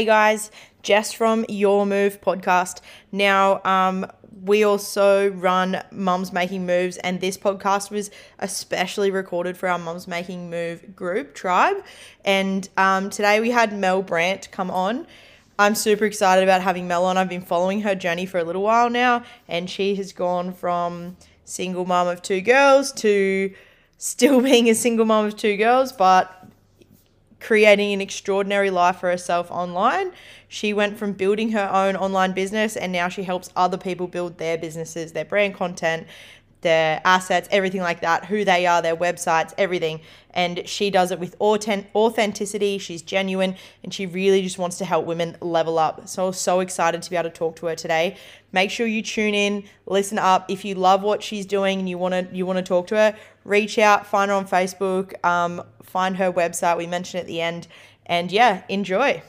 Hey guys, Jess from Your Move podcast. Now, um, we also run Mums Making Moves, and this podcast was especially recorded for our Mums Making Move group tribe. And um, today we had Mel Brandt come on. I'm super excited about having Mel on. I've been following her journey for a little while now, and she has gone from single mom of two girls to still being a single mom of two girls, but creating an extraordinary life for herself online. She went from building her own online business and now she helps other people build their businesses, their brand content, their assets, everything like that, who they are, their websites, everything. And she does it with authenticity. She's genuine and she really just wants to help women level up. So, so excited to be able to talk to her today. Make sure you tune in, listen up. If you love what she's doing and you want to you want to talk to her, reach out, find her on Facebook, um, find her website. We mentioned at the end. And yeah, enjoy.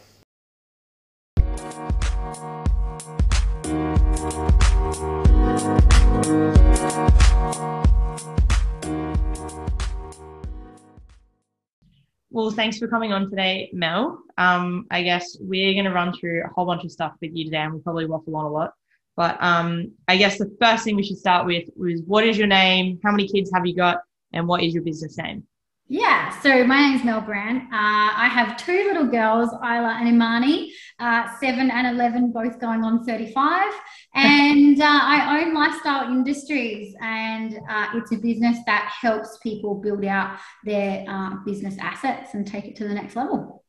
Well, thanks for coming on today, Mel. Um, I guess we're going to run through a whole bunch of stuff with you today, and we'll probably waffle on a lot. But um, I guess the first thing we should start with was what is your name? How many kids have you got? And what is your business name? Yeah, so my name's Mel Brandt. Uh, I have two little girls, Isla and Imani, uh, seven and 11, both going on 35. And uh, I own Lifestyle Industries, and uh, it's a business that helps people build out their uh, business assets and take it to the next level.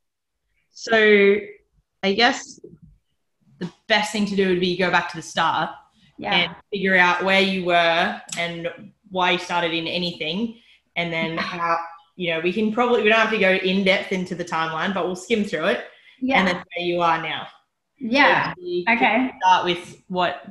So I guess the best thing to do would be go back to the start yeah. and figure out where you were and why you started in anything and then how you know, we can probably, we don't have to go in depth into the timeline, but we'll skim through it. Yeah. And then where you are now. Yeah. So okay. Start with what,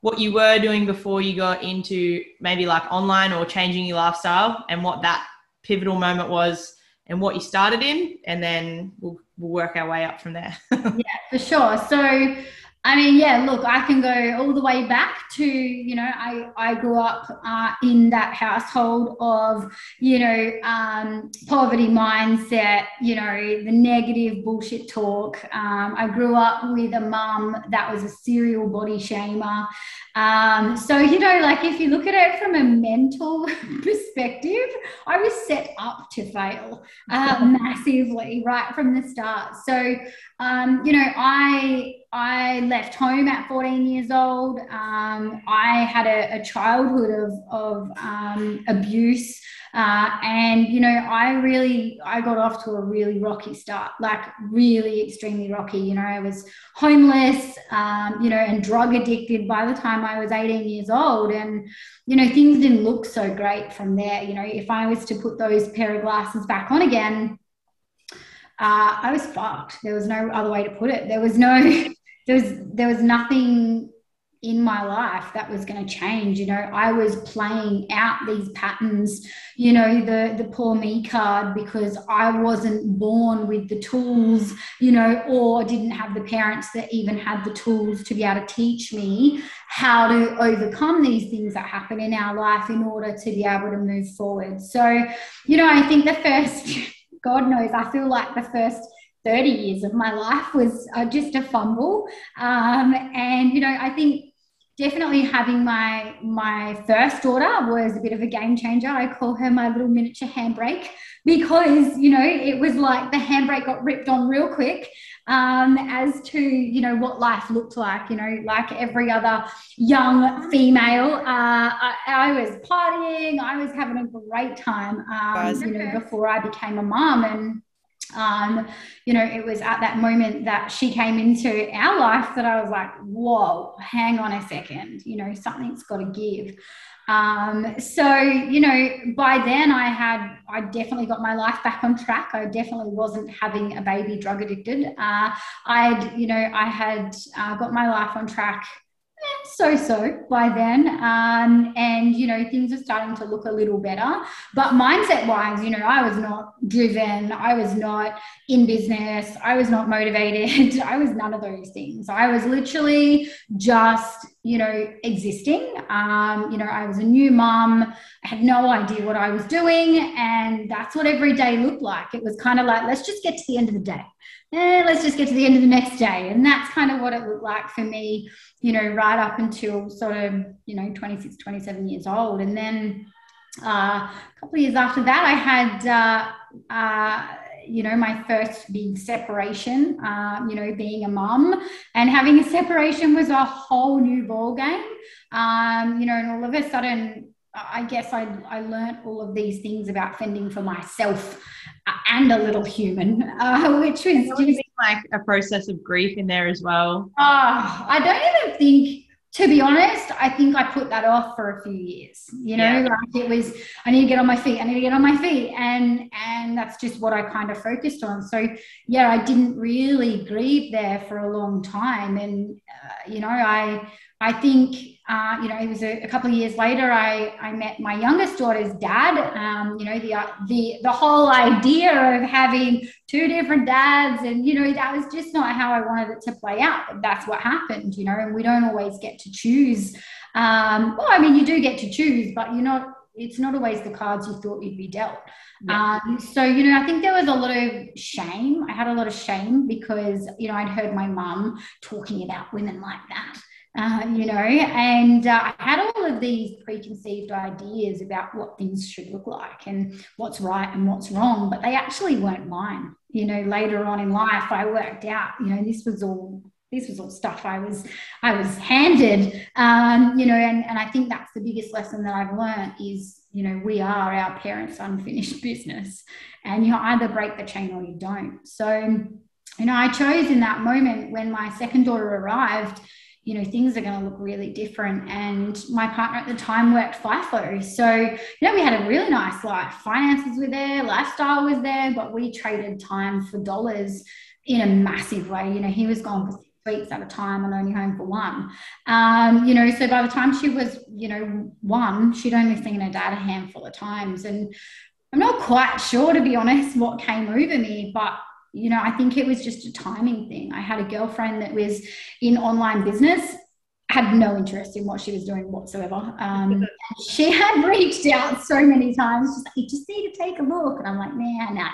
what you were doing before you got into maybe like online or changing your lifestyle and what that pivotal moment was and what you started in. And then we'll, we'll work our way up from there. yeah, for sure. So, I mean, yeah, look, I can go all the way back to, you know, I, I grew up uh, in that household of, you know, um, poverty mindset, you know, the negative bullshit talk. Um, I grew up with a mum that was a serial body shamer. Um, so, you know, like if you look at it from a mental perspective, I was set up to fail uh, massively right from the start. So, um, you know, I I left home at 14 years old. Um, I had a, a, childhood of, of um, abuse. Uh, and, you know, I really, I got off to a really rocky start, like really extremely rocky. You know, I was homeless, um, you know, and drug addicted by the time I was 18 years old. And, you know, things didn't look so great from there. You know, if I was to put those pair of glasses back on again, uh, I was fucked. There was no other way to put it. There was no there was there was nothing in my life that was going to change you know? I was playing out these patterns you know the the poor me card because i wasn't born with the tools you know or didn't have the parents that even had the tools to be able to teach me how to overcome these things that happen in our life in order to be able to move forward. So you know i think the first god knows i feel like the first 30 years of my life was uh, just a fumble. Um, and, you know, I think definitely having my my first daughter was a bit of a game changer. I call her my little miniature handbrake because you know it was like the handbrake got ripped on real quick um, as to you know what life looked like. You know, like every other young female, uh, I, I, was partying. I was having a great time. Um, you know, before I became a mom and um, you know, it was at that moment that she came into our life that I was like, whoa, hang on a second, you know, something's got to give. Um, so, you know, by then I had, I definitely got my life back on track. I definitely wasn't having a baby drug addicted. Uh, I'd, you know, I had uh, got my life on track so so by then. Um, and, you know, things are starting to look a little better. But mindset wise, you know, I was not driven. I was not in business. I was not motivated. I was none of those things. I was literally just, you know, existing. Um, you know, I was a new mom. I had no idea what I was doing. And that's what every day looked like. It was kind of like, let's just get to the end of the day eh, let's just get to the end of the next day. And that's kind of what it looked like for me, you know, right up until sort of, you know, 26, 27 years old. And then uh, a couple of years after that, I had, uh, uh, you know, my first big separation, uh, you know, being a mum and having a separation was a whole new ball game. Um, you know, and all of a sudden, I guess I, I learned all of these things about fending for myself uh, and a little human, uh, which was just, like a process of grief in there as well. Uh, I don't even think, to be honest, I think I put that off for a few years. You know, yeah. like it was, I need to get on my feet. I need to get on my feet, and and that's just what I kind of focused on. So yeah, I didn't really grieve there for a long time, and uh, you know, I I think, uh, you know, it was a, a, couple of years later, I, I met my youngest daughter's dad. Um, you know, the, uh, the, the whole idea of having two different dads and, you know, that was just not how I wanted it to play out. But that's what happened, you know, and we don't always get to choose. Um, well, I mean, you do get to choose, but you're not, it's not always the cards you thought you'd be dealt. Yeah. Um, so, you know, I think there was a lot of shame. I had a lot of shame because, you know, I'd heard my mum talking about women like that uh, you know, and uh, I had all of these preconceived ideas about what things should look like and what's right and what's wrong, but they actually weren't mine. You know, later on in life, I worked out, you know, this was all this was all stuff I was I was handed, um, you know, and, and I think that's the biggest lesson that I've learned is, you know, we are our parents' unfinished business, and you either break the chain or you don't. So, you know, I chose in that moment when my second daughter arrived you know things are going to look really different. And my partner at the time worked FIFO. So you know we had a really nice life. Finances were there lifestyle was there but we traded time for dollars in a massive way. You know he was gone for six weeks at a time and only home for one. Um, you know so by the time she was you know one she'd only seen her dad a handful of times. And i'm not quite sure to be honest what came over me but you know, I think it was just a timing thing. I had a girlfriend that was in online business, had no interest in what she was doing whatsoever. Um, she had reached out so many times, just like, you just need to take a look. And I'm like, nah, nah,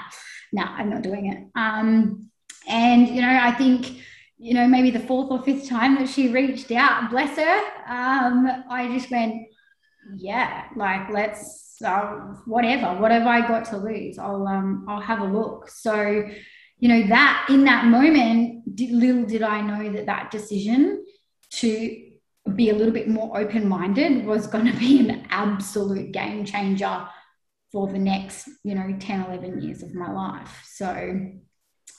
nah, I'm not doing it. Um, and, you know, I think, you know, maybe the fourth or fifth time that she reached out, bless her, um, I just went, yeah, like let's uh, whatever, whatever I got to lose, I'll um, I'll have a look. So you know that in that moment little did i know that that decision to be a little bit more open-minded was going to be an absolute game changer for the next you know 10 11 years of my life so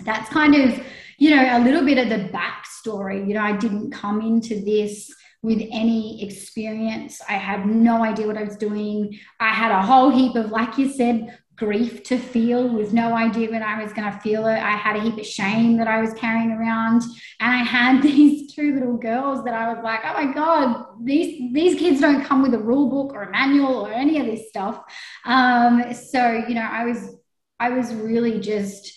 that's kind of you know a little bit of the backstory you know i didn't come into this with any experience. I had no idea what I was doing. I had a whole heap of, like you said, grief to feel with no idea when I was going to feel it. I had a heap of shame that I was carrying around. And I had these two little girls that I was like, oh my God, these, these kids don't come with a rule book or a manual or any of this stuff. Um, so, you know, I was, I was really just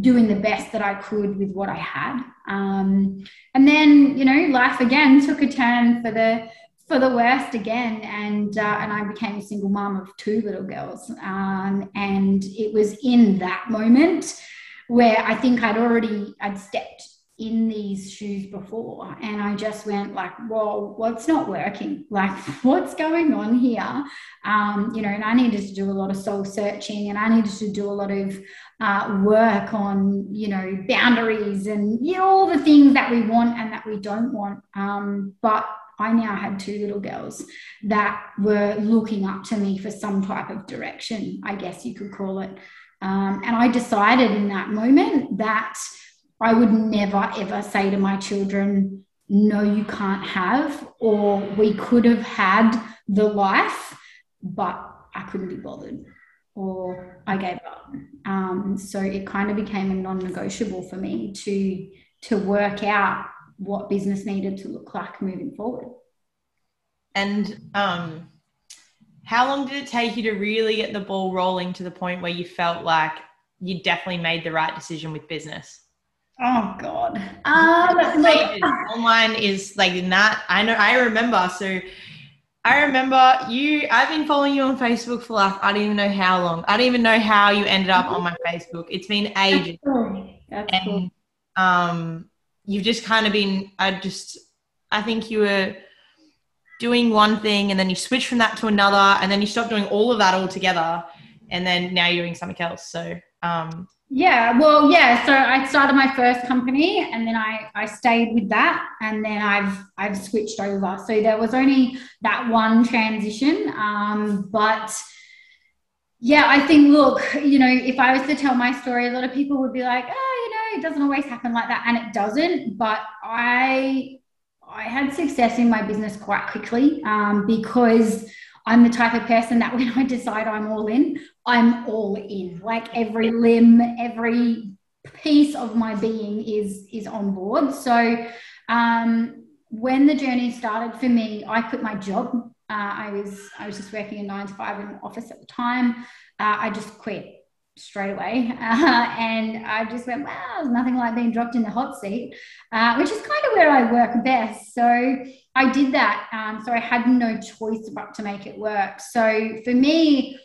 doing the best that I could with what I had. Um, and then, you know, life again took a turn for the, for the worst again and uh, and I became a single mom of two little girls. Um, and it was in that moment where I think I'd already I'd stepped in these shoes before and I just went like whoa what's not working? Like what's going on here? Um, you know and I needed to do a lot of soul searching and I needed to do a lot of uh, work on you know boundaries and you know all the things that we want and that we don't want. Um, but I now had two little girls that were looking up to me for some type of direction, I guess you could call it. Um, and I decided in that moment that I would never ever say to my children, no, you can't have, or we could have had the life, but I couldn't be bothered, or I gave up. Um, so it kind of became a non negotiable for me to, to work out what business needed to look like moving forward. And um, how long did it take you to really get the ball rolling to the point where you felt like you definitely made the right decision with business? Oh God. Um, like, online is like that. I know. I remember. So I remember you. I've been following you on Facebook for like I don't even know how long. I don't even know how you ended up on my Facebook. It's been ages. That's cool. That's and cool. um, you've just kind of been. I just. I think you were doing one thing and then you switch from that to another and then you stop doing all of that altogether and then now you're doing something else. So um, yeah, well, yeah. So I started my first company, and then I I stayed with that, and then I've I've switched over. So there was only that one transition, um, but yeah, I think look, you know, if I was to tell my story, a lot of people would be like, oh, it doesn't always happen like that, and it doesn't. But I I had success in my business quite quickly um, because I'm the type of person that when I decide I'm all in, I'm all in. Like every limb, every piece of my being is is on board. So um, when the journey started for me, I quit my job. Uh, I was I was just working a nine to five in the office at the time. Uh, I just quit straight away. Uh, and I just went, wow, nothing like being dropped in the hot seat, uh, which is kind of where I work best. So I did that. Um, so I had no choice but to make it work. So for me,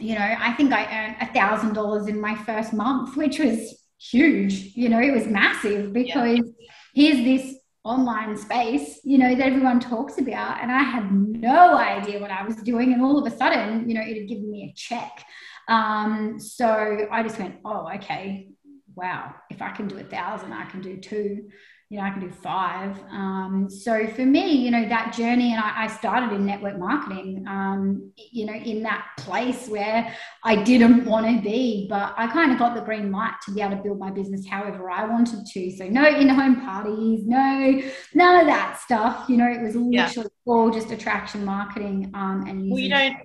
you know, I think I earned a thousand dollars in my first month, which was huge. You know, it was massive because yeah. here's this online space, you know, that everyone talks about. And I had no idea what I was doing. And all of a sudden, you know, it had given me a check. Um, so I just went, oh, okay, wow, if I can do a thousand, I can do two you know, I can do five. Um, so for me, you know, that journey, and I, I started in network marketing, um, you know, in that place where I didn't want to be, but I kind of got the green light to be able to build my business however I wanted to. So no in-home parties, no, none of that stuff. You know, it was literally yeah. all just attraction marketing. Um, and well, you don't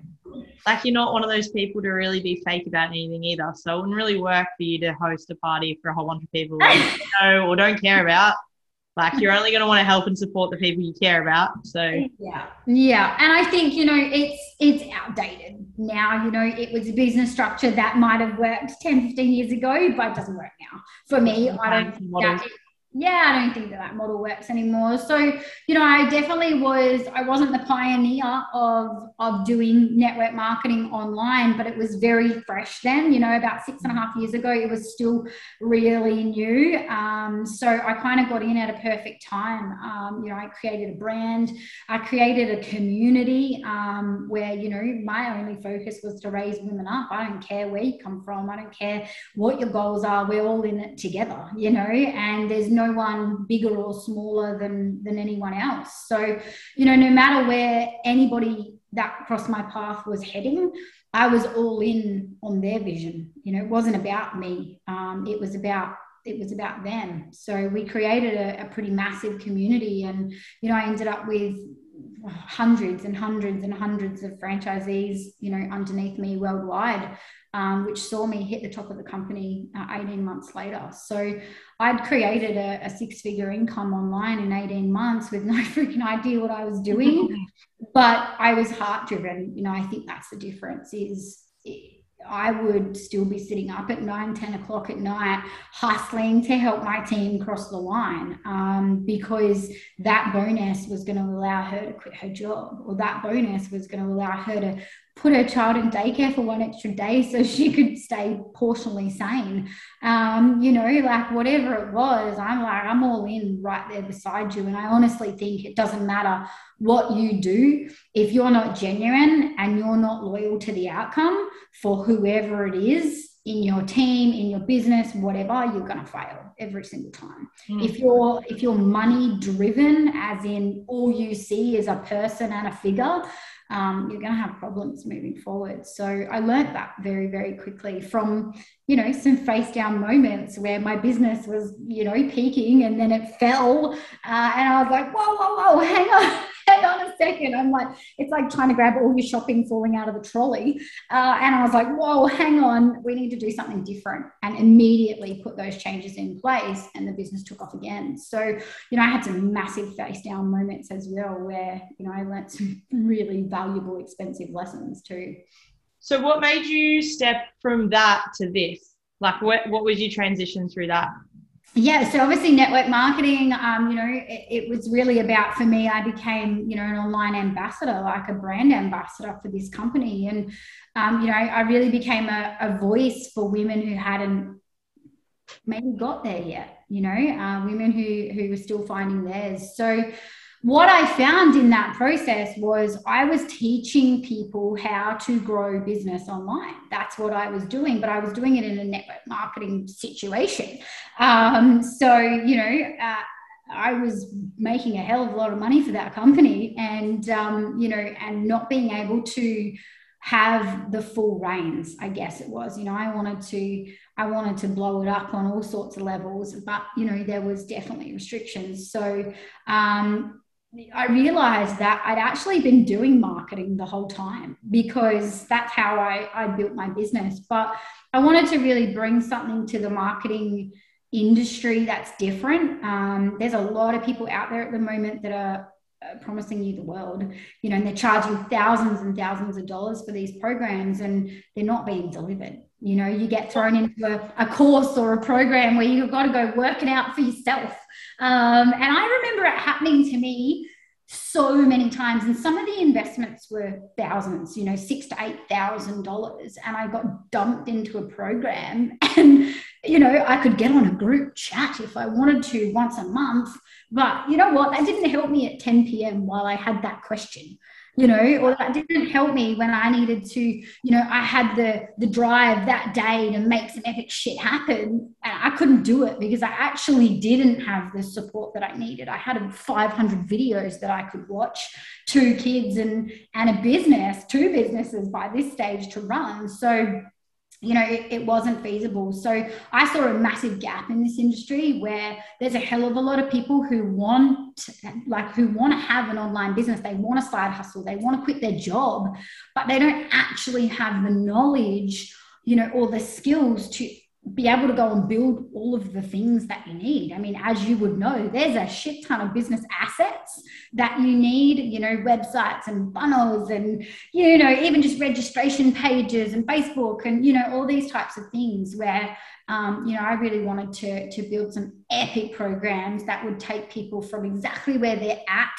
like you're not one of those people to really be fake about anything either. So it wouldn't really work for you to host a party for a whole bunch of people you know or don't care about. Like you're only going to want to help and support the people you care about. So yeah, yeah, and I think you know it's it's outdated now. You know, it was a business structure that might have worked 10, 15 years ago, but it doesn't work now. For me, I don't think that yeah, I don't think that that model works anymore. So, you know, I definitely was, I wasn't the pioneer of, of doing network marketing online, but it was very fresh then, you know, about six and a half years ago, it was still really new. Um, so I kind of got in at a perfect time. Um, you know, I created a brand, I created a community um, where, you know, my only focus was to raise women up. I don't care where you come from. I don't care what your goals are. We're all in it together, you know, and there's no no one bigger or smaller than than anyone else. So you know no matter where anybody that crossed my path was heading i was all in on their vision. You know it wasn't about me um, it was about it was about them. So we created a, a pretty massive community and you know i ended up with hundreds and hundreds and hundreds of franchisees you know underneath me worldwide um, which saw me hit the top of the company uh, 18 months later. So I'd created a, a six figure income online in 18 months with no freaking idea what I was doing. but I was heart driven. You know, I think that's the difference is I would still be sitting up at 9, 10 o'clock at night, hustling to help my team cross the line um, because that bonus was going to allow her to quit her job, or that bonus was going to allow her to put her child in daycare for one extra day so she could stay portionally sane. Um, you know, like whatever it was, I'm like, I'm all in right there beside you. And I honestly think it doesn't matter what you do if you're not genuine and you're not loyal to the outcome for whoever it is in your team in your business whatever you're going to fail every single time mm. if you're if you're money driven as in all you see is a person and a figure um, you're going to have problems moving forward. So I learned that very, very quickly from, you know, some face down moments where my business was, you know, peaking and then it fell. Uh, and I was like, whoa, whoa, whoa, hang on, hang on a second. I'm like, it's like trying to grab all your shopping falling out of the trolley. Uh, and I was like, whoa, hang on, we need to do something different. And immediately put those changes in place, and the business took off again. So, you know, I had some massive face down moments as well, where, you know, I learned some really valuable, expensive lessons too. So, what made you step from that to this? Like, what, what was your transition through that? Yeah so obviously network marketing um, you know it, it, was really about for me i became you know an online ambassador like a brand ambassador for this company. And um, you know i really became a, a, voice for women who hadn't maybe got there yet you know uh, women who who were still finding theirs. So what I found in that process was I was teaching people how to grow business online. That's what I was doing, but I was doing it in a network marketing situation. Um, so, you know, uh, I was making a hell of a lot of money for that company and, um, you know, and not being able to have the full reins, I guess it was. You know, I wanted to I wanted to blow it up on all sorts of levels, but you know, there was definitely restrictions. So um, I realized that I'd actually been doing marketing the whole time because that's how I, I built my business. But I wanted to really bring something to the marketing industry that's different. Um, there's a lot of people out there at the moment that are uh, promising you the world, you know, and they're charging thousands and thousands of dollars for these programs and they're not being delivered. You know, you get thrown into a, a course or a program where you've got to go work it out for yourself. Um, and I remember it happening to me so many times and some of the investments were thousands you know six to eight thousand dollars and i got dumped into a program. And you know i could get on a group chat if i wanted to once a month but you know what? That didn't help me at 10 p.m while i had that question you know or that didn't help me when i needed to you know i had the the drive that day to make some epic shit happen and i couldn't do it because i actually didn't have the support that i needed. I had 500 videos that i could watch two kids and and a business two businesses by this stage to run. So you know, it, it, wasn't feasible. So I saw a massive gap in this industry where there's a hell of a lot of people who want, like, who want to have an online business. They want a side hustle. They want to quit their job, but they don't actually have the knowledge, you know, or the skills to be able to go and build all of the things that you need. I mean, as you would know, there's a shit ton of business assets that you need, you know, websites and funnels and, you know, even just registration pages and Facebook and, you know, all these types of things where, um, you know, I really wanted to, to build some epic programs that would take people from exactly where they're at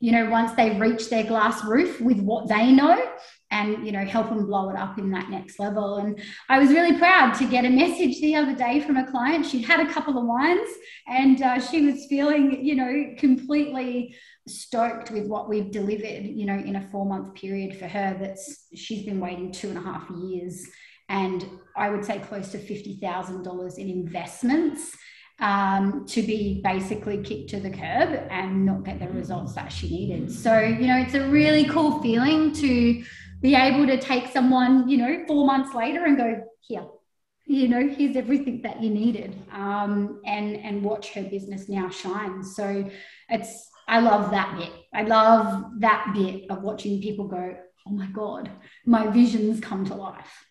you know, once they reach their glass roof with what they know and you know help them blow it up in that next level. And i was really proud to get a message the other day from a client. She'd had a couple of wines and uh, she was feeling you know completely stoked with what we've delivered you know in a four month period for her that's she's been waiting two and a half years and i would say close to $50000 in investments um, to be basically kicked to the curb and not get the results that she needed. So, you know, it's a really cool feeling to be able to take someone, you know, four months later and go, here, you know, here's everything that you needed, um, and and watch her business now shine. So it's I love that bit. I love that bit of watching people go, oh my god, my visions come to life.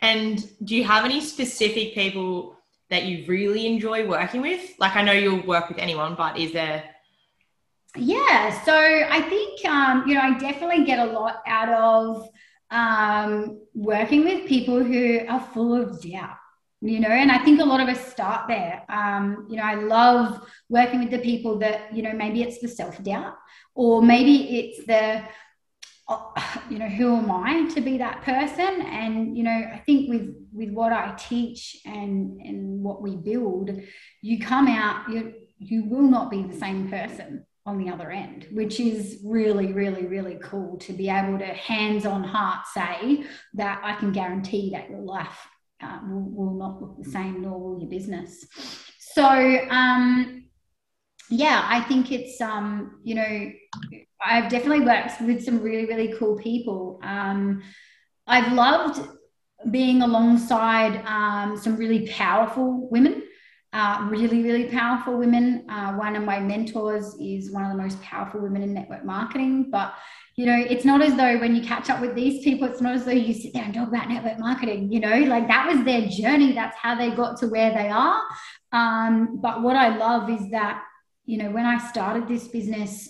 And do you have any specific people that you really enjoy working with? Like I know you'll work with anyone, but is there yeah, so I think um, you know I definitely get a lot out of um, working with people who are full of doubt. You know, and I think a lot of us start there. Um, you know, I love working with the people that you know maybe it's the self doubt, or maybe it's the uh, you know who am i to be that person and you know i think with with what i teach and and what we build you come out you you will not be the same person on the other end, which is really, really, really cool to be able to hands on heart say that I can guarantee that your life uh, will, will, not look the same, nor will your business. So, um, yeah, I think it's, um, you know, I've definitely worked with some really, really cool people. Um, I've loved being alongside um, some really powerful women uh, really, really powerful women. Uh, one of my mentors is one of the most powerful women in network marketing. But, you know, it's not as though when you catch up with these people, it's not as though you sit there and talk about network marketing, you know, like that was their journey. That's how they got to where they are. Um, but what I love is that, you know, when I started this business,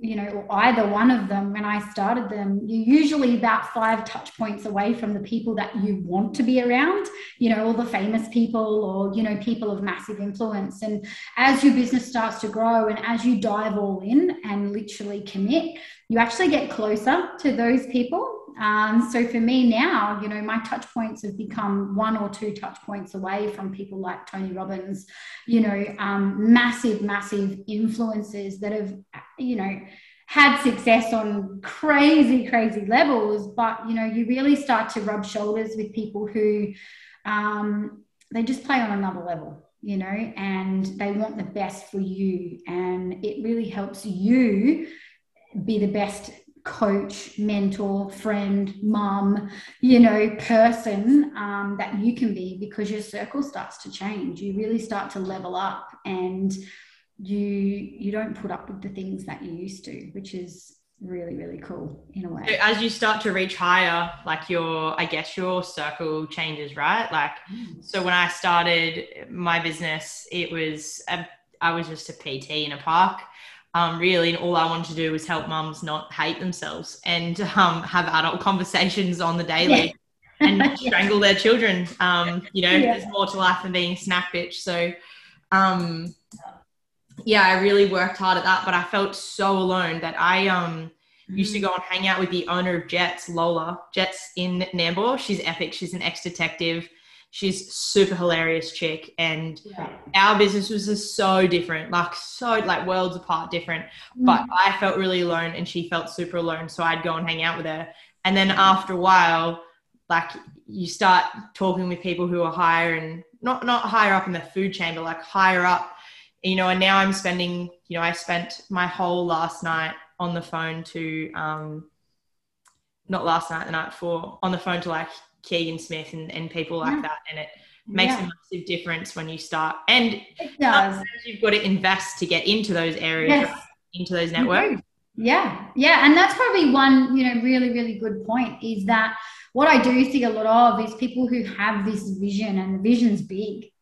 you know, or either one of them when I started them, you're usually about five touch points away from the people that you want to be around, you know, all the famous people or, you know, people of massive influence. And as your business starts to grow and as you dive all in and literally commit, you actually get closer to those people um, so for me now, you know, my touch points have become one or two touch points away from people like Tony Robbins, you know, um, massive, massive influences that have, you know, had success on crazy, crazy levels. But, you know, you really start to rub shoulders with people who um, they just play on another level you know, and they want the best for you. And it really helps you be the best coach, mentor, friend, mum, you know, person um, that you can be because your circle starts to change. You really start to level up and you you don't put up with the things that you used to, which is really really cool in a way so as you start to reach higher like your i guess your circle changes right like mm. so when i started my business it was a, I was just a pt in a park um, really, and all I wanted to do was help mums not hate themselves and um, have adult conversations on the daily yeah. and strangle their children. Um, you know, yeah. there's more to life than being a snack bitch. So, um, yeah, I really worked hard at that, but I felt so alone that I um, used to mm. go and hang out with the owner of Jets, Lola. Jets in Nambour. She's epic. She's an ex detective she's super hilarious chick and yeah. our business was just so different like so like worlds apart different mm. but i felt really alone and she felt super alone so i'd go and hang out with her and then after a while like you start talking with people who are higher and not not higher up in the food chain but like higher up you know and now i'm spending you know i spent my whole last night on the phone to um not last night the night before on the phone to like Keegan Smith and, and people like yeah. that. And it makes yeah. a massive difference when you start. And you've got to invest to get into those areas, yes. right? into those networks. Yeah, yeah, and that's probably one you know really really good point is that what I do see a lot of is people who have this vision and the vision's big,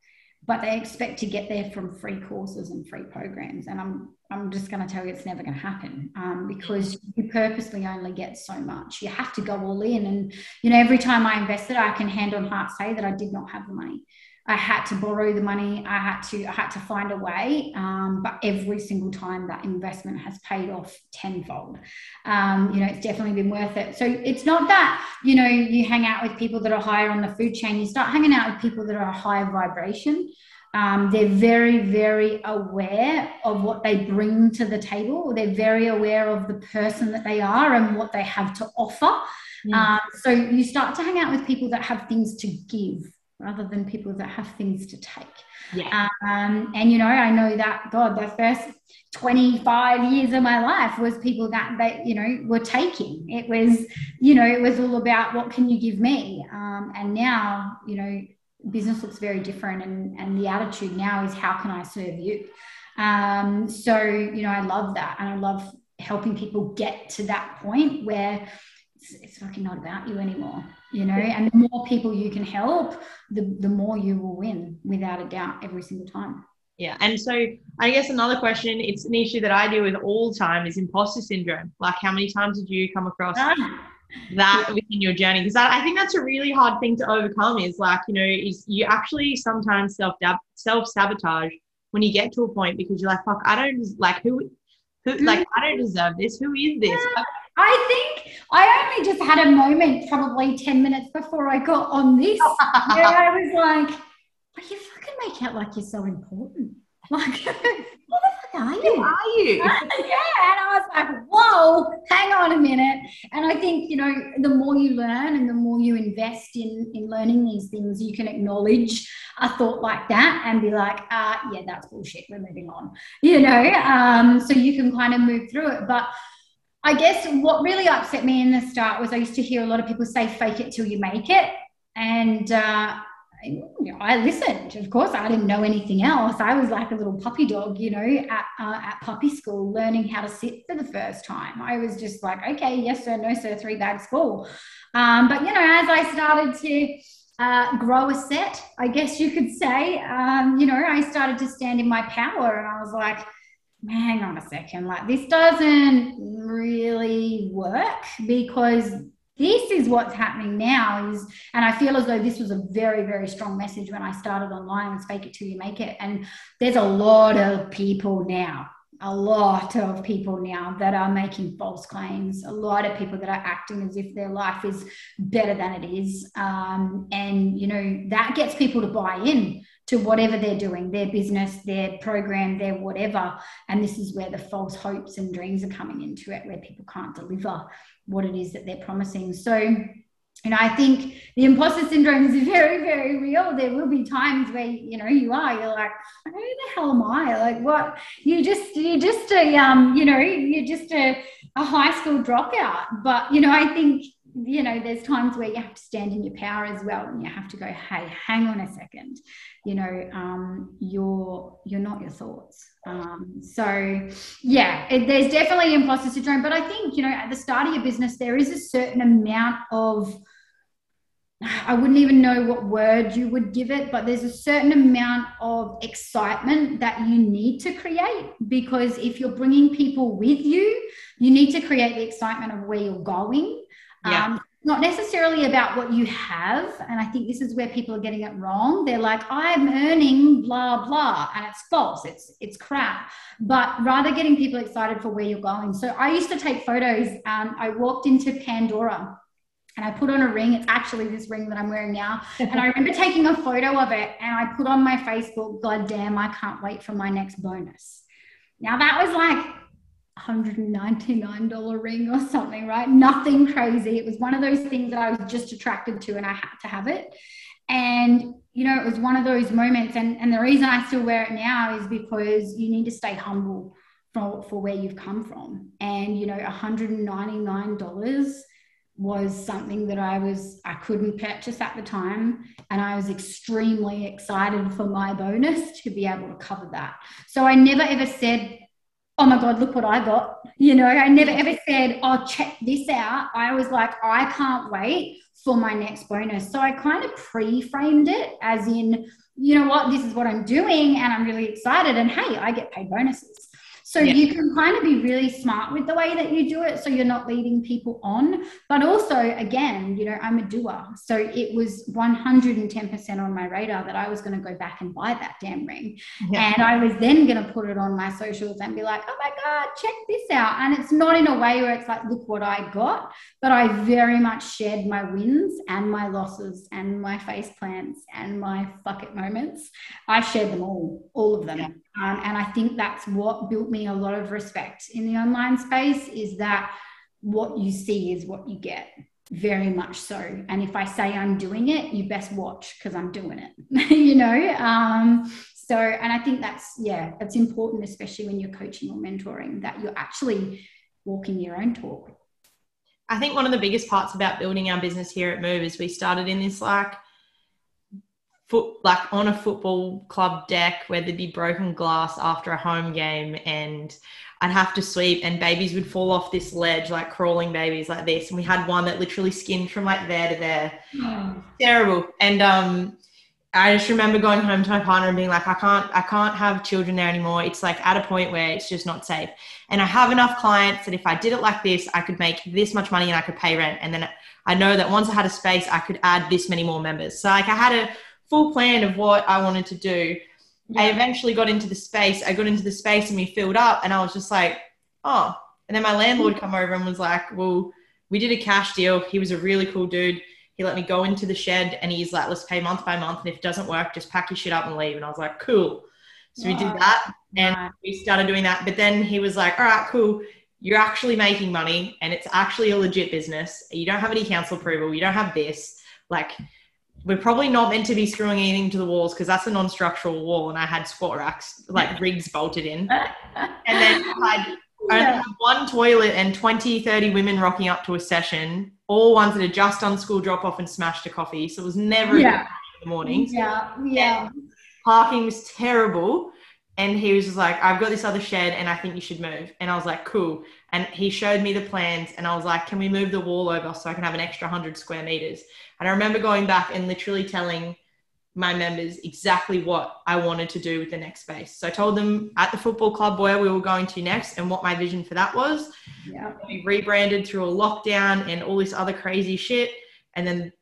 but they expect to get there from free courses and free programs. And I'm I'm just going to tell you it's never going to happen um, because you purposely only get so much. You have to go all in. And you know, every time I invested, I can hand on heart say that I did not have the money. I had to borrow the money. I had to I had to find a way. Um, but every single time that investment has paid off tenfold. Um, you know, it's definitely been worth it. So it's not that you know you hang out with people that are higher on the food chain. You start hanging out with people that are higher vibration. Um, they're very, very aware of what they bring to the table. They're very aware of the person that they are and what they have to offer. Um, so you start to hang out with people that have things to give rather than people that have things to take. Yeah. Um, and you know, I know that God, the first 25 years of my life was people that they, you know, were taking. It was, you know, it was all about what can you give me? Um, and now, you know, business looks very different and, and the attitude now is how can I serve you? Um, so, you know, I love that. And I love helping people get to that point where it's, it's fucking not about you anymore, you know, and the more people you can help, the, the more you will win without a doubt every single time. Yeah. And so I guess another question, it's an issue that I deal with all the time is imposter syndrome. Like how many times did you come across ah. that within your journey? Because I think that's a really hard thing to overcome is like, you know, is you actually sometimes self self sabotage when you get to a point because you're like, fuck, I don't like who, who like I don't deserve this. Who is this? I think I only just had a moment, probably 10 minutes before I got on this, where I was like, but you fucking make out like you're so important. Like, what the fuck are you? Who are you? yeah. And I was like, whoa, hang on a minute. And I think, you know, the more you learn and the more you invest in, in learning these things, you can acknowledge a thought like that and be like, uh, yeah, that's bullshit. We're moving on, you know? Um, so you can kind of move through it. But I guess what really upset me in the start was I used to hear a lot of people say, fake it till you make it. And uh, I listened. Of course, I didn't know anything else. I was like a little puppy dog, you know, at uh, at puppy school, learning how to sit for the first time. I was just like, okay, yes sir, no sir, three bags full. Um, but you know, as I started to uh, grow a set, I guess you could say, um, you know, I started to stand in my power, and I was like, hang on a second, like this doesn't really work because this is what's happening now is and i feel as though this was a very very strong message when i started online and fake it till you make it. And there's a lot of people now a lot of people now that are making false claims a lot of people that are acting as if their life is better than it is. Um, and you know that gets people to buy in to whatever they're doing their business their program their whatever and this is where the false hopes and dreams are coming into it where people can't deliver what it is that they're promising. So, you know, I think the imposter syndrome is very, very real. There will be times where you know you are, you're like, who the hell am I? Like, what? You just, you're just a, um, you know, you're just a, a high school dropout. But you know, I think you know, there's times where you have to stand in your power as well, and you have to go, hey, hang on a second, you know, um, you're you're not your thoughts. Um, so yeah, it, there's definitely imposter syndrome, but I think you know, at the start of your business, there is a certain amount of I wouldn't even know what word you would give it, but there's a certain amount of excitement that you need to create because if you're bringing people with you, you need to create the excitement of where you're going yeah. Um, not necessarily about what you have. And I think this is where people are getting it wrong. They're like, I'm earning blah, blah. And it's false. It's it's crap. But rather getting people excited for where you're going. So I used to take photos. Um, I walked into Pandora and I put on a ring. It's actually this ring that I'm wearing now. and I remember taking a photo of it and I put on my Facebook, God damn, I can't wait for my next bonus. Now that was like $199 ring or something, right? Nothing crazy. It was one of those things that I was just attracted to and I had to have it. And, you know, it was one of those moments. And, and the reason I still wear it now is because you need to stay humble for, for where you've come from. And, you know, $199 was something that I was I couldn't purchase at the time and I was extremely excited for my bonus to be able to cover that. So I never ever said oh my God, look what I got. You know, I never ever said, oh, check this out. I was like, I can't wait for my next bonus. So I kind of pre framed it as in, you know what, this is what I'm doing and I'm really excited. And hey, I get paid bonuses. So yeah. you can kind of be really smart with the way that you do it. So you're not leading people on. But also, again, you know, I'm a doer. So it was 110% on my radar that I was going to go back and buy that damn ring. Yeah. And I was then going to put it on my socials and be like, oh my God, check this out. And it's not in a way where it's like, look what I got. But I very much shared my wins and my losses and my face plants and my fuck it moments. I shared them all, all of them. Yeah. Um, and I think that's what built me a lot of respect in the online space is that what you see is what you get very much so. And if i say i'm doing it you best watch because i'm doing it you know? Um, so and i think that's yeah it's important especially when you're coaching or mentoring that you're actually walking your own talk. I think one of the biggest parts about building our business here at move is we started in this like foot like on a football club deck where there'd be broken glass after a home game and I'd have to sweep and babies would fall off this ledge like crawling babies like this. And we had one that literally skinned from like there to there. Oh. terrible. And um I just remember going home to my partner and being like I can't I can't have children there anymore. It's like at a point where it's just not safe. And I have enough clients that if I did it like this I could make this much money and I could pay rent. And then I know that once I had a space I could add this many more members. So like I had a full plan of what I wanted to do. Yeah. I eventually got into the space. I got into the space and we filled up, and I was just like, oh. And then my landlord hmm. come over and was like, well, we did a cash deal. He was a really cool dude. He let me go into the shed and he's like, let's pay month by month. And if it doesn't work, just pack your shit up and leave. And I was like, cool. So we did that and we started doing that. But then he was like, all right, cool. You're actually making money and it's actually a legit business. You don't have any council approval. You don't have this. Like, we're probably not meant to be screwing anything to the walls because that's a non-structural wall and I had squat racks like rigs bolted in. And then I had one toilet and 20, 30 women rocking up to a session, all ones that had just done school drop off and smashed a coffee. So it was never yeah. in the mornings. Yeah, yeah. And parking was terrible. And he was just like, I've got this other shed and I think you should move. And I was like, cool. And he showed me the plans and I was like, can we move the wall over so I can have an extra 100 square meters? And I remember going back and literally telling my members exactly what I wanted to do with the next space. So I told them at the football club where we were going to next and what my vision for that was. Yeah. We rebranded through a lockdown and all this other crazy shit. And then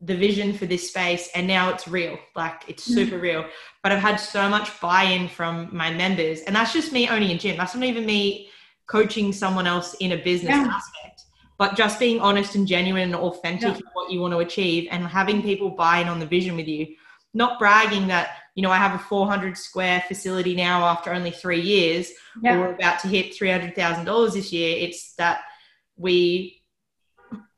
the vision for this space and now it's real. Like it's Mm. super real. But i've had so much buy-in from my members and that's just me owning a gym. That's not even me coaching someone else in a business Yeah. aspect. But just being honest and genuine and authentic Yeah. in what you want to achieve and having people buy in on the vision with you. Not bragging that you know i have a 400 square facility now after only three years or we're about to hit $300000 this year. It's that we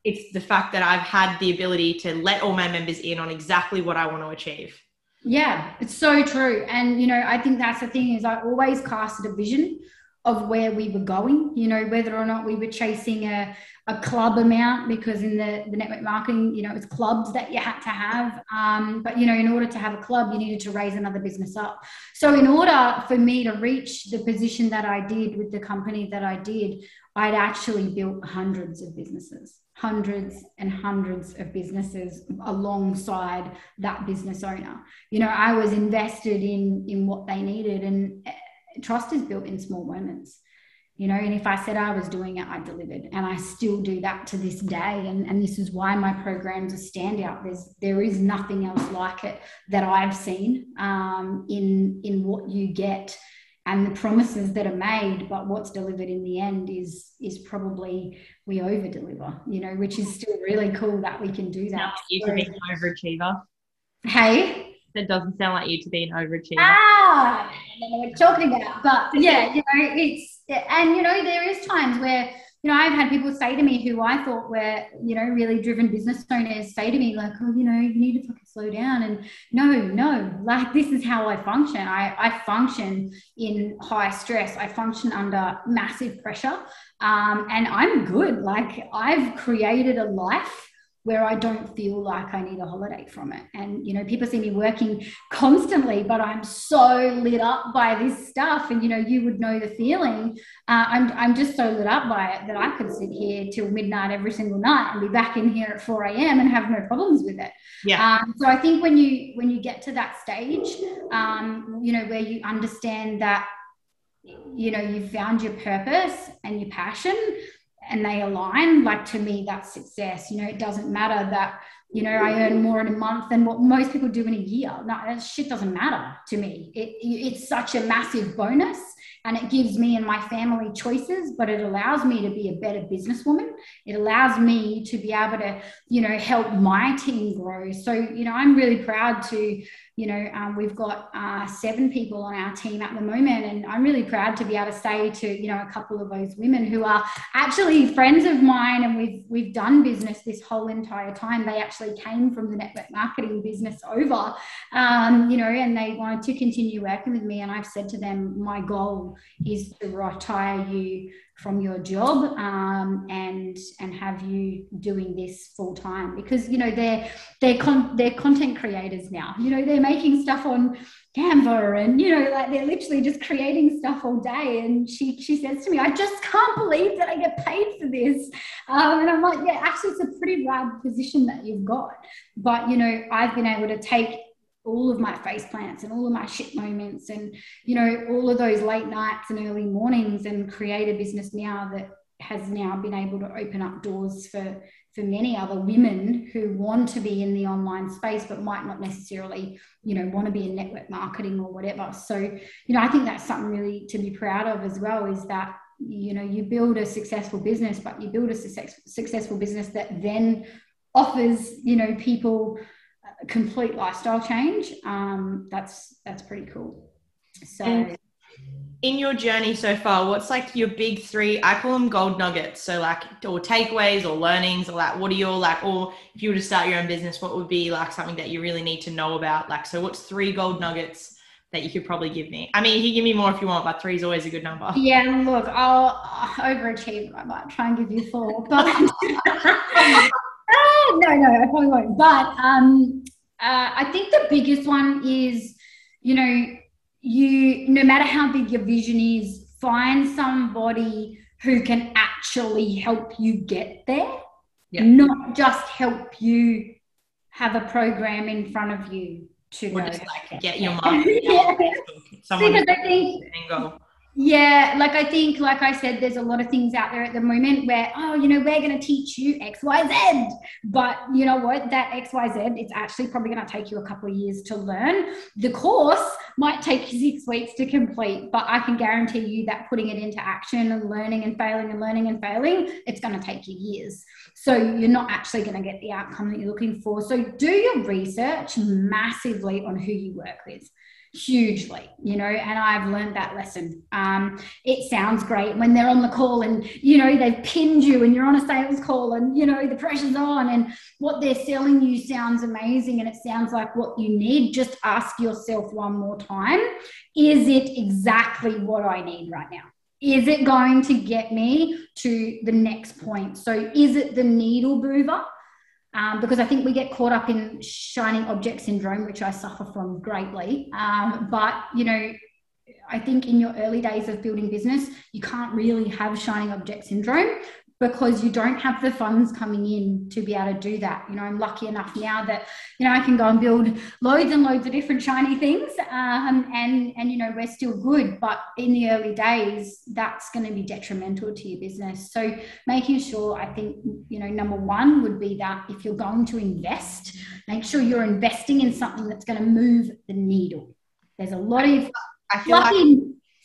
it's the fact that I've had the ability to let all my members in on exactly what I want to achieve. Yeah, it's so true. And, you know, I think that's the thing is I always casted a vision of where we were going, you know, whether or not we were chasing a, a club amount because in the, the network marketing, you know, it's clubs that you had to have. Um, but, you know, in order to have a club, you needed to raise another business up. So in order for me to reach the position that I did with the company that I did, I'd actually built hundreds of businesses, hundreds and hundreds of businesses alongside that business owner. You know, I was invested in in what they needed, and uh, trust is built in small moments. You know, and if I said I was doing it, I delivered, and I still do that to this day. And and this is why my programs are standout. There's there is nothing else like it that I've seen um, in in what you get and the promises that are made but what's delivered in the end is is probably we over deliver you know which is still really cool that we can do that you to be an overachiever. hey That doesn't sound like you to be an overachiever. ah I don't know what you're talking about but yeah you know it's and you know there is times where you know I've had people say to me who I thought were you know really driven business owners say to me like oh you know you need to fucking slow down. And no no like this is how I function. I, I function in high stress. I function under massive pressure. Um, and I'm good. Like I've created a life where I don't feel like I need a holiday from it. And, you know, people see me working constantly, but I'm so lit up by this stuff. And, you know, you would know the feeling. Uh, I'm, I'm just so lit up by it that I could sit here till midnight every single night and be back in here at 4 a.m. and have no problems with it. Yeah. Um, so I think when you, when you get to that stage, um, you know, where you understand that, you know, you've found your purpose and your passion, and they align, like to me, that's success. You know, it doesn't matter that, you know, I earn more in a month than what most people do in a year. No, that shit doesn't matter to me. It, it's such a massive bonus and it gives me and my family choices, but it allows me to be a better businesswoman. It allows me to be able to, you know, help my team grow. So, you know, I'm really proud to, you know, um, we've got uh, seven people on our team at the moment, and I'm really proud to be able to say to, you know, a couple of those women who are actually friends of mine, and we've we've done business this whole entire time. They actually came from the network marketing business over, um, you know, and they wanted to continue working with me. And I've said to them, my goal is to retire you from your job um, and and have you doing this full time because you know they're they're con- they're content creators now. You know they're making stuff on Canva and you know like they're literally just creating stuff all day. And she she says to me I just can't believe that I get paid for this. Um, and I'm like yeah actually it's a pretty rad position that you've got. But you know I've been able to take all of my face plants and all of my shit moments and you know all of those late nights and early mornings and create a business now that has now been able to open up doors for for many other women who want to be in the online space but might not necessarily you know want to be in network marketing or whatever. So you know i think that's something really to be proud of as well is that you know you build a successful business but you build a success, successful business that then offers you know people complete lifestyle change um, that's that's pretty cool. So And in your journey so far what's like your big three i call them gold nuggets. So like or takeaways or learnings or like what are your like or if you were to start your own business what would be like something that you really need to know about? Like so what's three gold nuggets that you could probably give me? I mean you can give me more if you want but three is always a good number. Yeah look i'll overachieve. I might try and give you four but Ah, no no i probably won't but um uh, I think the biggest one is, you know, you no matter how big your vision is, find somebody who can actually help you get there, yeah. not just help you have a program in front of you to or just like get your market. yeah. Someone because I think yeah, like I think, like I said, there's a lot of things out there at the moment where, oh, you know, we're going to teach you X, Y, Z. But you know what? That X, Y, Z, it's actually probably going to take you a couple of years to learn. The course might take you six weeks to complete, but I can guarantee you that putting it into action and learning and failing and learning and failing, it's going to take you years. So you're not actually going to get the outcome that you're looking for. So do your research massively on who you work with hugely you know and i've learned that lesson. Um, it sounds great when they're on the call and you know they've pinned you and you're on a sales call and you know the pressure's on and what they're selling you sounds amazing and it sounds like what you need. Just ask yourself one more time is it exactly what i need right now? Is it going to get me to the next point? So is it the needle mover um, because I think we get caught up in shining object syndrome, which I suffer from greatly. Um, but, you know, I think in your early days of building business, you can't really have shining object syndrome because you don't have the funds coming in to be able to do that. You know, I'm lucky enough now that you know I can go and build loads and loads of different shiny things, um, and and you know we're still good. But in the early days, that's going to be detrimental to your business. So making sure, I think you know, number one would be that if you're going to invest, make sure you're investing in something that's going to move the needle. There's a lot of fluffy, like-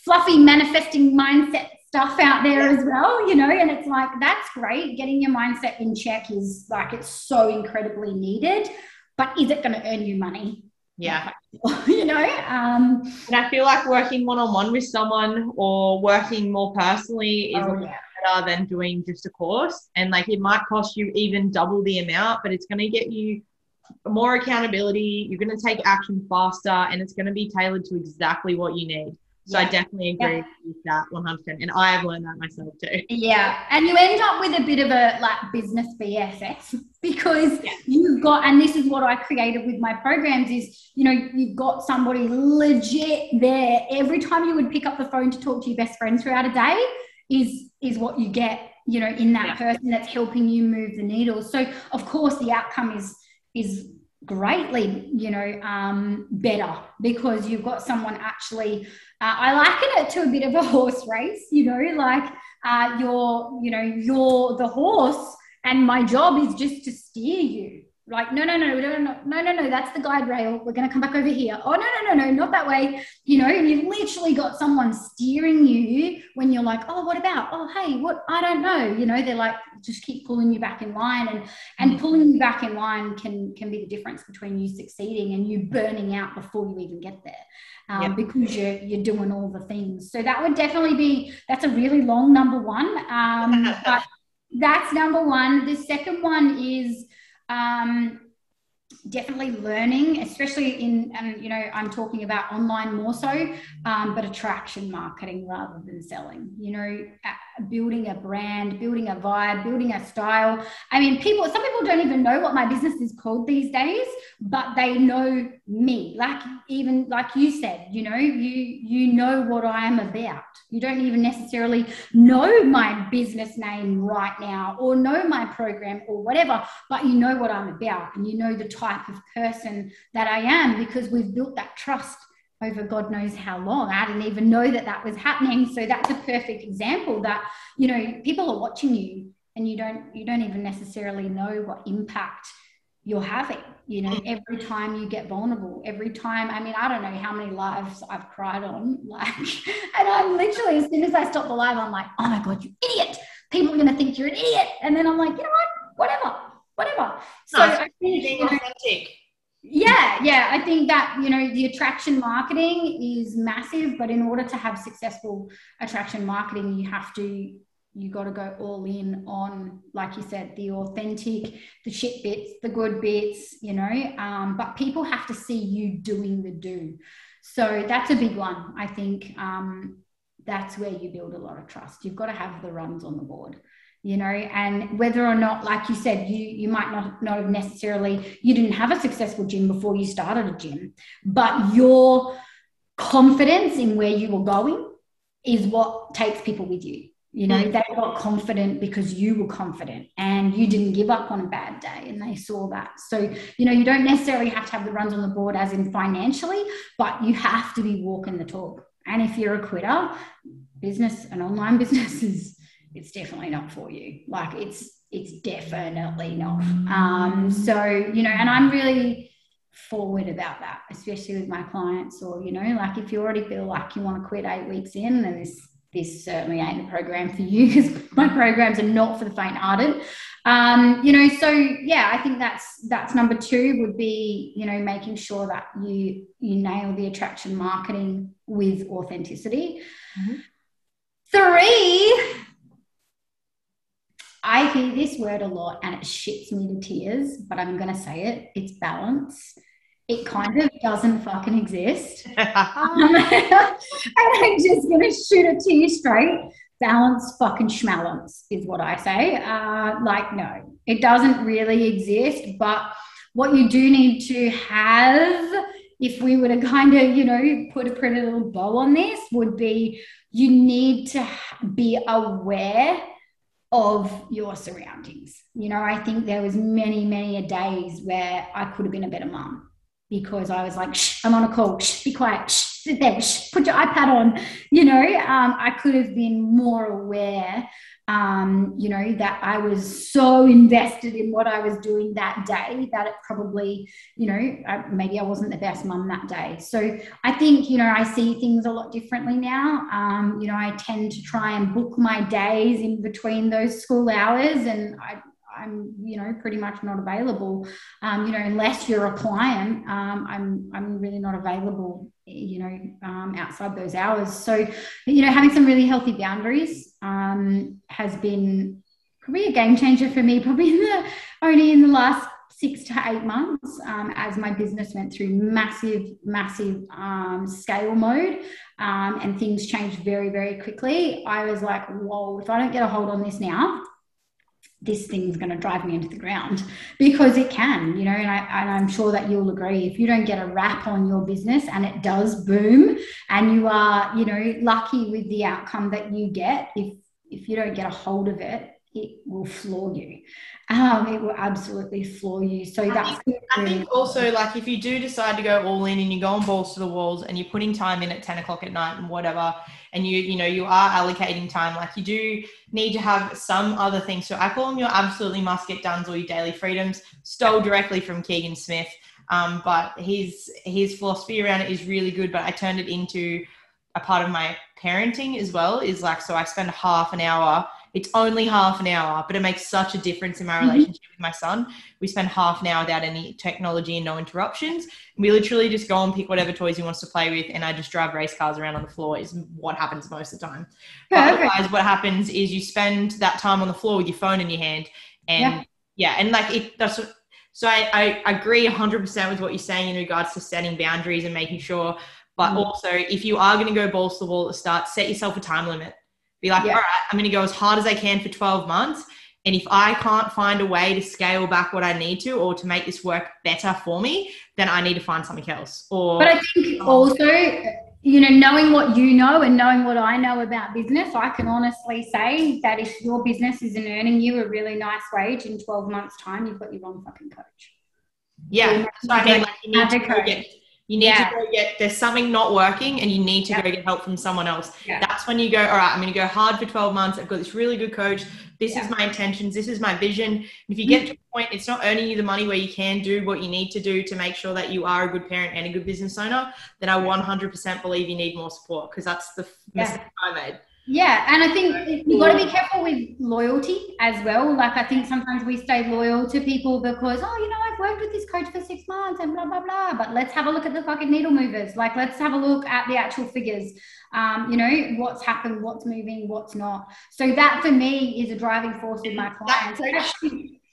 fluffy manifesting mindset stuff out there as well, you know, and it's like, that's great. Getting your mindset in check is like, it's so incredibly needed, but is it going to earn you money? Yeah. you know, um, and I feel like working one on one with someone or working more personally is oh, yeah. better than doing just a course. And like, it might cost you even double the amount, but it's going to get you more accountability. You're going to take action faster and it's going to be tailored to exactly what you need. So yeah. I definitely agree yeah. with that 100%. And I have learned that myself too. Yeah. And you end up with a bit of a like business BFF because yeah. you've got, and this is what I created with my programs is, you know, you've got somebody legit there. Every time you would pick up the phone to talk to your best friend throughout a day is, is what you get, you know, in that person that's helping you move the needle. So of course the outcome is, is greatly you know um, better because you've got someone actually uh, i liken it to a bit of a horse race you know like uh, you're you know you're the horse and my job is just to steer you like no no no no no no no no that's the guide rail. We're going to come back over here. Oh no no no no not that way. You know and you've literally got someone steering you when you're like oh what about? Oh hey what i don't know. You know they're like just keep pulling you back in line and and mm. pulling you back in line can can be the difference between you succeeding and you burning out before you even get there um, yep. because you're you're doing all the things. So that would definitely be that's a really long number one um, but that's number one. The second one is um, definitely learning, especially in, and you know, I'm talking about online more so, um, but attraction marketing rather than selling. You know, building a brand, building a vibe, building a style. I mean, people, some people don't even know what my business is called these days, but they know me. Like even like you said, you know, you you know what I am about. You don't even necessarily know my business name right now or know my program or whatever, but you know what I'm about and you know the type of person that I am because we've built that trust over God knows how long. I didn't even know that that was happening. So that's a perfect example that, you know, people are watching you and you don't you don't even necessarily know what impact you're having you know every time you get vulnerable every time i mean i don't know how many lives i've cried on like and i'm literally as soon as i stop the live i'm like oh my god you idiot people are going to think you're an idiot and then i'm like you know what whatever whatever so no, I think, you know, authentic yeah, yeah. I think that, you know, the attraction marketing is massive, but in order to have successful attraction marketing, you have to, you got to go all in on, like you said, the authentic, the shit bits, the good bits, you know, um, but people have to see you doing the do. So that's a big one. I think um, that's where you build a lot of trust. You've got to have the runs on the board you know and whether or not like you said you you might not not have necessarily you didn't have a successful gym before you started a gym but your confidence in where you were going is what takes people with you you know, mm. they got confident because you were confident and you didn't give up on a bad day and they saw that. So, you know, you don't necessarily have to have the runs on the board as in financially, but you have to be walking the talk. And if you're a quitter, business, an online business is it's definitely not for you. Like it's it's definitely not. Um, so, you know, and I'm really forward about that, especially with my clients, or you know, like if you already feel like you want to quit eight weeks in, then this this certainly ain't the program for you because my programs are not for the faint-hearted. Um, you know, so yeah, I think that's that's number two would be you know making sure that you you nail the attraction marketing with authenticity. Mm-hmm. Three, I hear this word a lot and it shits me to tears, but I'm going to say it. It's balance it kind of doesn't fucking exist. um, and I'm just going to shoot it to you straight. Balance fucking schmalance is what I say. Uh, like, no, it doesn't really exist. But what you do need to have, if we were to kind of, you know, put a pretty little bow on this, would be you need to be aware of your surroundings. You know, I think there was many, many a days where I could have been a better mom because I was like, shh, I'm on a call, shh, be quiet, shh, sit there, shh, put your iPad on. You know, um, I could have been more aware, um, you know, that I was so invested in what I was doing that day that it probably, you know, I, maybe I wasn't the best mum that day. So I think, you know, I see things a lot differently now. Um, you know, I tend to try and book my days in between those school hours and I, I'm, you know, pretty much not available. Um, you know, unless you're a client, um, I'm, I'm really not available, you know, um, outside those hours. So, you know, having some really healthy boundaries um, has been probably a game changer for me, probably in the, only in the last six to eight months um, as my business went through massive, massive um, scale mode um, and things changed very, very quickly. I was like, whoa, if I don't get a hold on this now, this thing's going to drive me into the ground because it can, you know, and, I, am sure that you'll agree. If you don't get a wrap on your business and it does boom and you are, you know, lucky with the outcome that you get, if, if you don't get a hold of it, it will floor you. Um, it will absolutely floor you. So I that's. Think, I think also like if you do decide to go all in and you go on balls to the walls and you're putting time in at 10 o'clock at night and whatever, and you you know you are allocating time like you do need to have some other things so i call them your absolutely must get done or your daily freedoms stole directly from keegan smith um, but his his philosophy around it is really good but i turned it into a part of my parenting as well is like so i spend half an hour it's only half an hour, but it makes such a difference in my mm-hmm. relationship mm-hmm. with my son. We spend half an hour without any technology and no interruptions. We literally just go and pick whatever toys he wants to play with, and I just drive race cars around on the floor. Is what happens most of the time. Yeah, but otherwise, what happens is you spend that time on the floor with your phone in your hand, and yeah, yeah and like it. That's so I, I agree 100% with what you're saying in regards to setting boundaries and making sure. But mm. also, if you are going to go balls to the wall at the start, set yourself a time limit be like, yeah. all right, I'm going to go as hard as I can for 12 months. And if I can't find a way to scale back what I need to or to make this work better for me, then I need to find something else. Or But I think oh. also, you know, knowing what you know and knowing what I know about business, I can honestly say that if your business isn't earning you a really nice wage in 12 months' time, you've got your wrong fucking coach. Yeah. So I mean, like you need to get you need yeah. to go get, there's something not working and you need to yeah. go get help from someone else. Yeah. That's when you go, all right, I'm going to go hard for 12 months. I've got this really good coach. This is my intentions. This is my vision. And if you get to a point, it's not earning you the money where you can do what you need to do to make sure that you are a good parent and a good business owner, then I 100% believe you need more support because that's the mistake I made. Yeah, and I think you've got to be careful with loyalty as well. Like I think sometimes we stay loyal to people because, oh, you know, I've worked with this coach for six months and blah blah blah. But let's have a look at the fucking needle movers. Like let's have a look at the actual figures. Um, you know, what's happened, what's moving, what's not. So that for me is a driving force with my clients.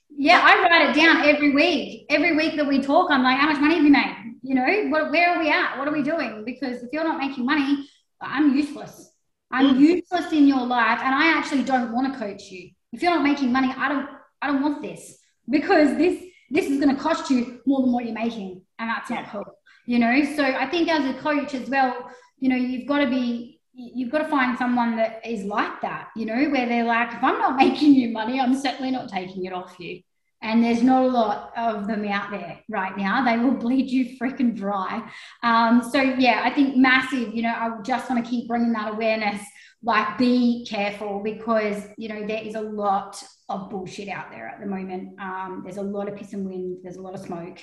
yeah, I write it down every week. Every week that we talk, I'm like, how much money have you made? You know, what, where are we at? What are we doing? Because if you're not making money, I'm useless I'm mm. useless in your life and I actually don't want to coach you. if you're not making money, I don't, I don't want this because this, this is going to cost you more than what you're making. And that's not cool, you know? So I think as a coach as well, you know, you've got to be, you've got to find someone that is like that, you know, where they're like, if I'm not making you money, I'm certainly not taking it off you. And there's not a lot of them out there right now. They will bleed you freaking dry. Um, so, yeah, I think massive, you know, I just want to keep bringing that awareness. Like, be careful because, you know, there is a lot of bullshit out there at the moment. Um, there's a lot of piss and wind, there's a lot of smoke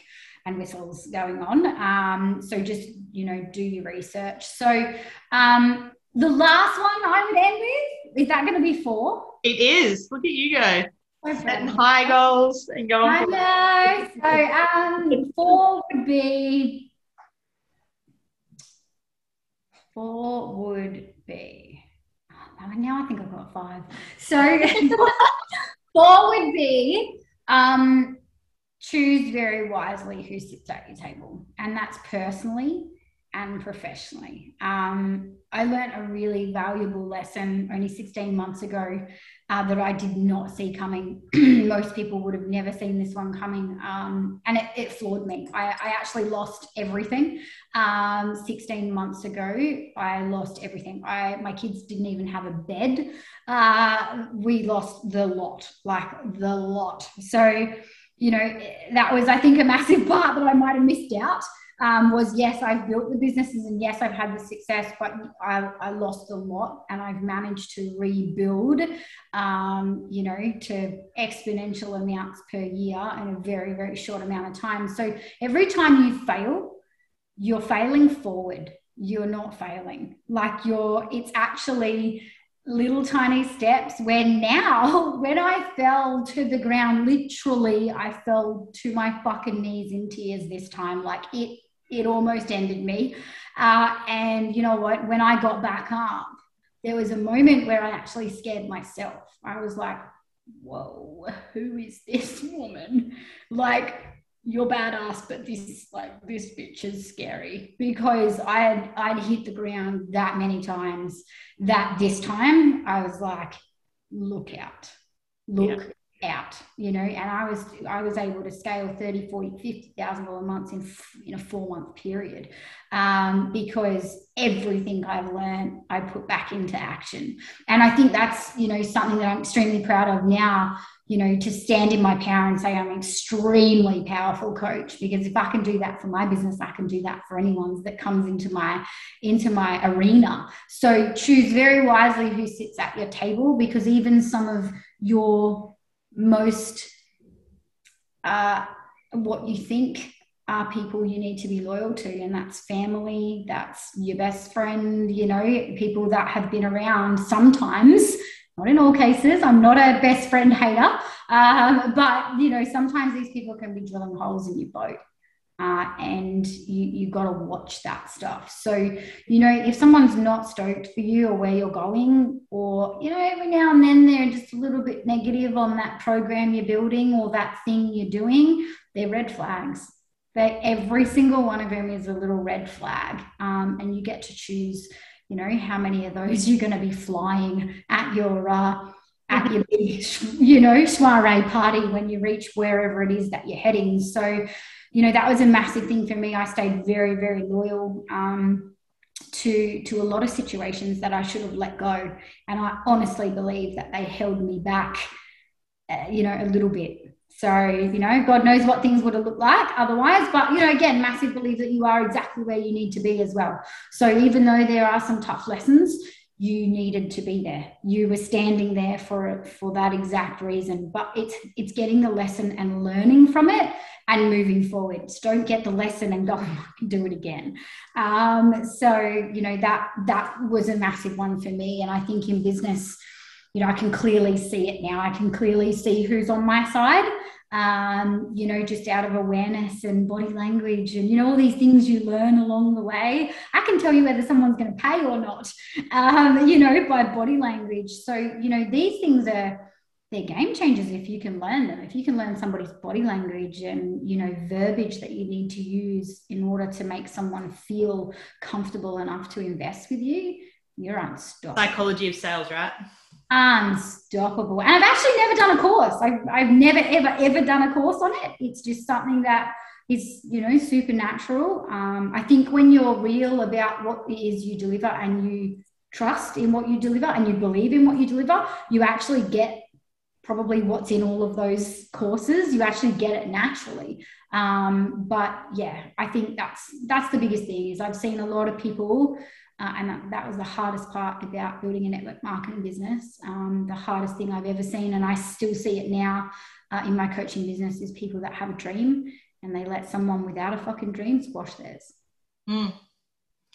and whistles going on. Um, so, just, you know, do your research. So, um, the last one I would end with is that going to be four? It is. Look at you go. Setting high goals and going. I know. So um, four would be. Four would be. Oh, now I think I've got five. So four would be um, choose very wisely who sits at your table, and that's personally and professionally. Um, I learned a really valuable lesson only 16 months ago uh, that I did not see coming. Most people would have never seen this one coming. Um, and it, it, floored me. I, I actually lost everything. Um, 16 months ago, I lost everything. I, my kids didn't even have a bed. Uh, we lost the lot, like the lot. So, you know, that was, I think, a massive part that I might have missed out um, was yes, I've built the businesses and yes, I've had the success, but I, I lost a lot and I've managed to rebuild, um, you know, to exponential amounts per year in a very, very short amount of time. So every time you fail, you're failing forward. You're not failing. Like you're, it's actually little tiny steps where now when i fell to the ground literally i fell to my fucking knees in tears this time like it it almost ended me. Uh, and you know what? When I got back up, there was a moment where I actually scared myself. I was like, whoa, who is this woman? Like, you're badass, but this like this bitch is scary because I had I'd hit the ground that many times that this time I was like, look out, look out you know and i was i was able to scale 30 40 50 thousand dollar months in in a four month period um, because everything i've learned i put back into action. And i think that's you know something that i'm extremely proud of now you know to stand in my power and say i'm an extremely powerful coach because if i can do that for my business i can do that for anyone that comes into my into my arena. So choose very wisely who sits at your table because even some of your most uh, what you think are people you need to be loyal to and that's family that's your best friend you know people that have been around sometimes not in all cases i'm not a best friend hater um, but you know sometimes these people can be drilling holes in your boat uh, and you you got to watch that stuff. So you know if someone's not stoked for you or where you're going, or you know every now and then they're just a little bit negative on that program you're building or that thing you're doing, they're red flags. But every single one of them is a little red flag, um, and you get to choose. You know how many of those you're going to be flying at your uh, at your you know soiree party when you reach wherever it is that you're heading. So you know, that was a massive thing for me. I stayed very, very loyal um, to to a lot of situations that I should have let go, and I honestly believe that they held me back, uh, you know, a little bit. So, you know, God knows what things would have looked like otherwise. But, you know, again, massive belief that you are exactly where you need to be as well. So, even though there are some tough lessons, you needed to be there. You were standing there for for that exact reason. But it's it's getting the lesson and learning from it and moving forwards. Don't get the lesson and go and do it again. Um, so you know that that was a massive one for me, and I think in business, you know, I can clearly see it now. I can clearly see who's on my side. Um, you know, just out of awareness and body language and, you know, all these things you learn along the way. I can tell you whether someone's going to pay or not, um, you know, by body language. So, you know, these things are, they're game changers if you can learn them if you can learn somebody's body language and you know verbiage that you need to use in order to make someone feel comfortable enough to invest with you you're unstoppable psychology of sales right unstoppable. And I've actually never done a course. I've, I've never, ever, ever done a course on it. It's just something that is, you know, supernatural. Um, I think when you're real about what it is you deliver and you trust in what you deliver and you believe in what you deliver, you actually get probably what's in all of those courses. You actually get it naturally. Um, but yeah, I think that's that's the biggest thing is I've seen a lot of people uh, and that, that, was the hardest part about building a network marketing business. Um, the hardest thing I've ever seen, and I still see it now uh, in my coaching business, is people that have a dream and they let someone without a fucking dream squash theirs. Mm.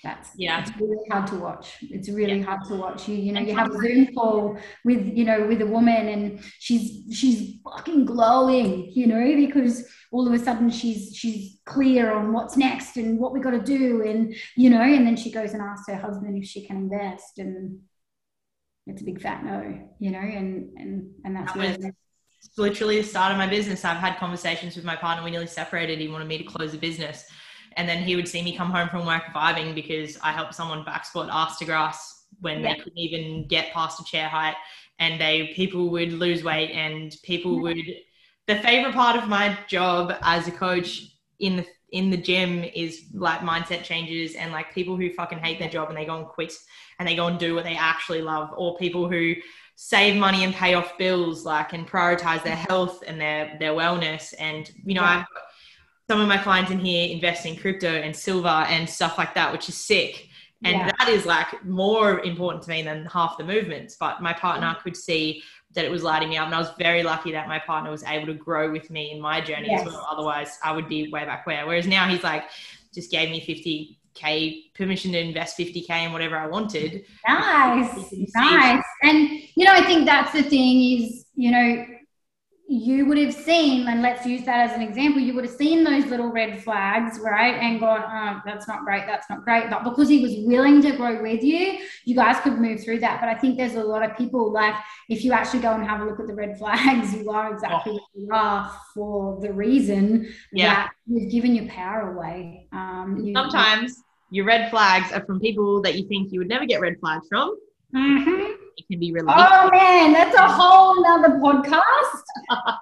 That's yeah, it's really hard to watch. It's really yeah. hard to watch. You you know you have a Zoom call with you know with a woman and she's she's fucking glowing, you know, because all of a sudden she's she's clear on what's next and what we got to do and you know and then she goes and asks her husband if she can invest and it's a big fat no, you know, and and and that's that was literally the start of my business. I've had conversations with my partner. We nearly separated. He wanted me to close the business and then he would see me come home from work vibing because I helped someone back squat ass to grass when yeah. they couldn't even get past a chair height and they people would lose weight and people would the favorite part of my job as a coach in the in the gym is like mindset changes and like people who fucking hate their job and they go and quit and they go and do what they actually love or people who save money and pay off bills like and prioritize their health and their their wellness and you know yeah. I've some of my clients in here invest in crypto and silver and stuff like that, which is sick. And yeah. that is like more important to me than half the movements. But my partner mm. could see that it was lighting me up. And I was very lucky that my partner was able to grow with me in my journey yes. as well. Otherwise, I would be way back where. Whereas now he's like, just gave me 50K permission to invest 50K in whatever I wanted. Nice. Nice. And, you know, I think that's the thing is, you know, you would have seen, and let's use that as an example, you would have seen those little red flags, right? And gone, oh, that's not great, that's not great. But because he was willing to grow with you, you guys could move through that. But I think there's a lot of people like, if you actually go and have a look at the red flags, you are exactly oh. where you are for the reason yeah. that you've given your power away. Um, you, Sometimes your red flags are from people that you think you would never get red flags from. Mm-hmm it can be really oh man that's a whole nother podcast.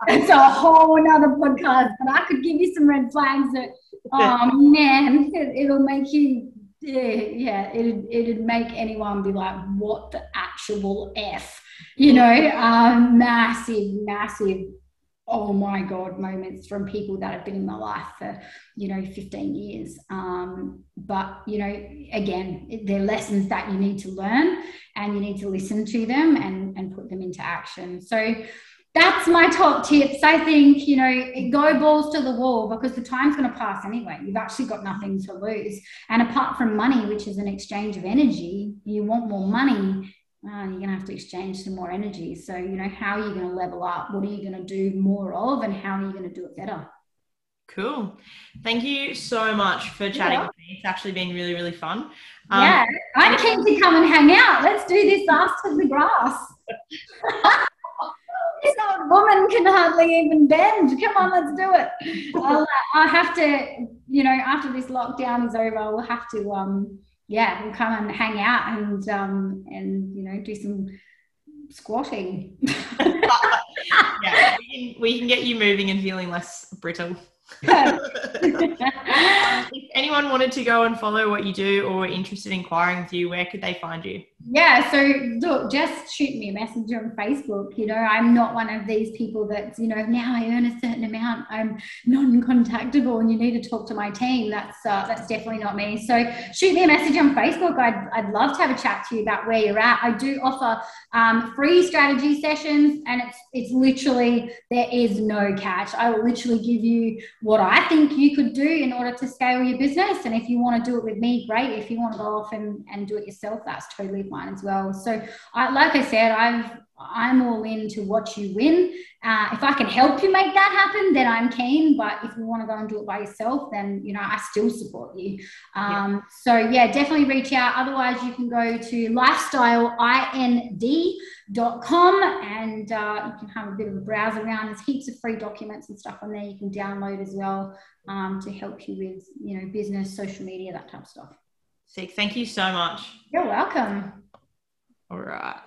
It's a whole nother podcast but i could give you some red flags that oh man it, will make you yeah, it'd, it'd make anyone be like what the actual f? You know um, massive massive oh my god moments from people that have been in my life for you know 15 years. Um, but you know again they're lessons that you need to learn and you need to listen to them and and put them into action. So that's my top tips. I think you know go balls to the wall because the time's going to pass anyway. You've actually got nothing to lose. And apart from money which is an exchange of energy you want more money uh, you're going to have to exchange some more energy. So, you know, how are you going to level up? What are you going to do more of? And how are you going to do it better? Cool. Thank you so much for chatting yeah. with me. It's actually been really, really fun. Um, yeah, I'm keen to come and hang out. Let's do this after the grass. this old woman can hardly even bend. Come on, let's do it. I'll, uh, I'll have to, you know, after this lockdown is over, we'll have to um, yeah, we'll come and hang out and um, and you know do some squatting. yeah, we can, we can get you moving and feeling less brittle. if anyone wanted to go and follow what you do or interested in inquiring with you, where could they find you? Yeah, so look, just shoot me a message on Facebook. You know, I'm not one of these people that's, you know, now I earn a certain amount, I'm non-contactable and you need to talk to my team. That's uh, that's definitely not me. So shoot me a message on Facebook. I'd, I'd love to have a chat to you about where you're at. I do offer um, free strategy sessions and it's it's literally there is no catch. I will literally give you what I think you could do in order to scale your business. And if you want to do it with me, great. If you want to go off and, and do it yourself, that's totally fine as well. So, I, like I said, I've I'm all in to watch you win. Uh, if I can help you make that happen, then I'm keen. But if you want to go and do it by yourself, then you know I still support you. Um, yeah. So yeah, definitely reach out. Otherwise, you can go to lifestyleind.com and uh, you can have a bit of a browse around. There's heaps of free documents and stuff on there you can download as well um, to help you with you know business, social media, that type of stuff. Sick. Thank you so much. You're welcome. All right.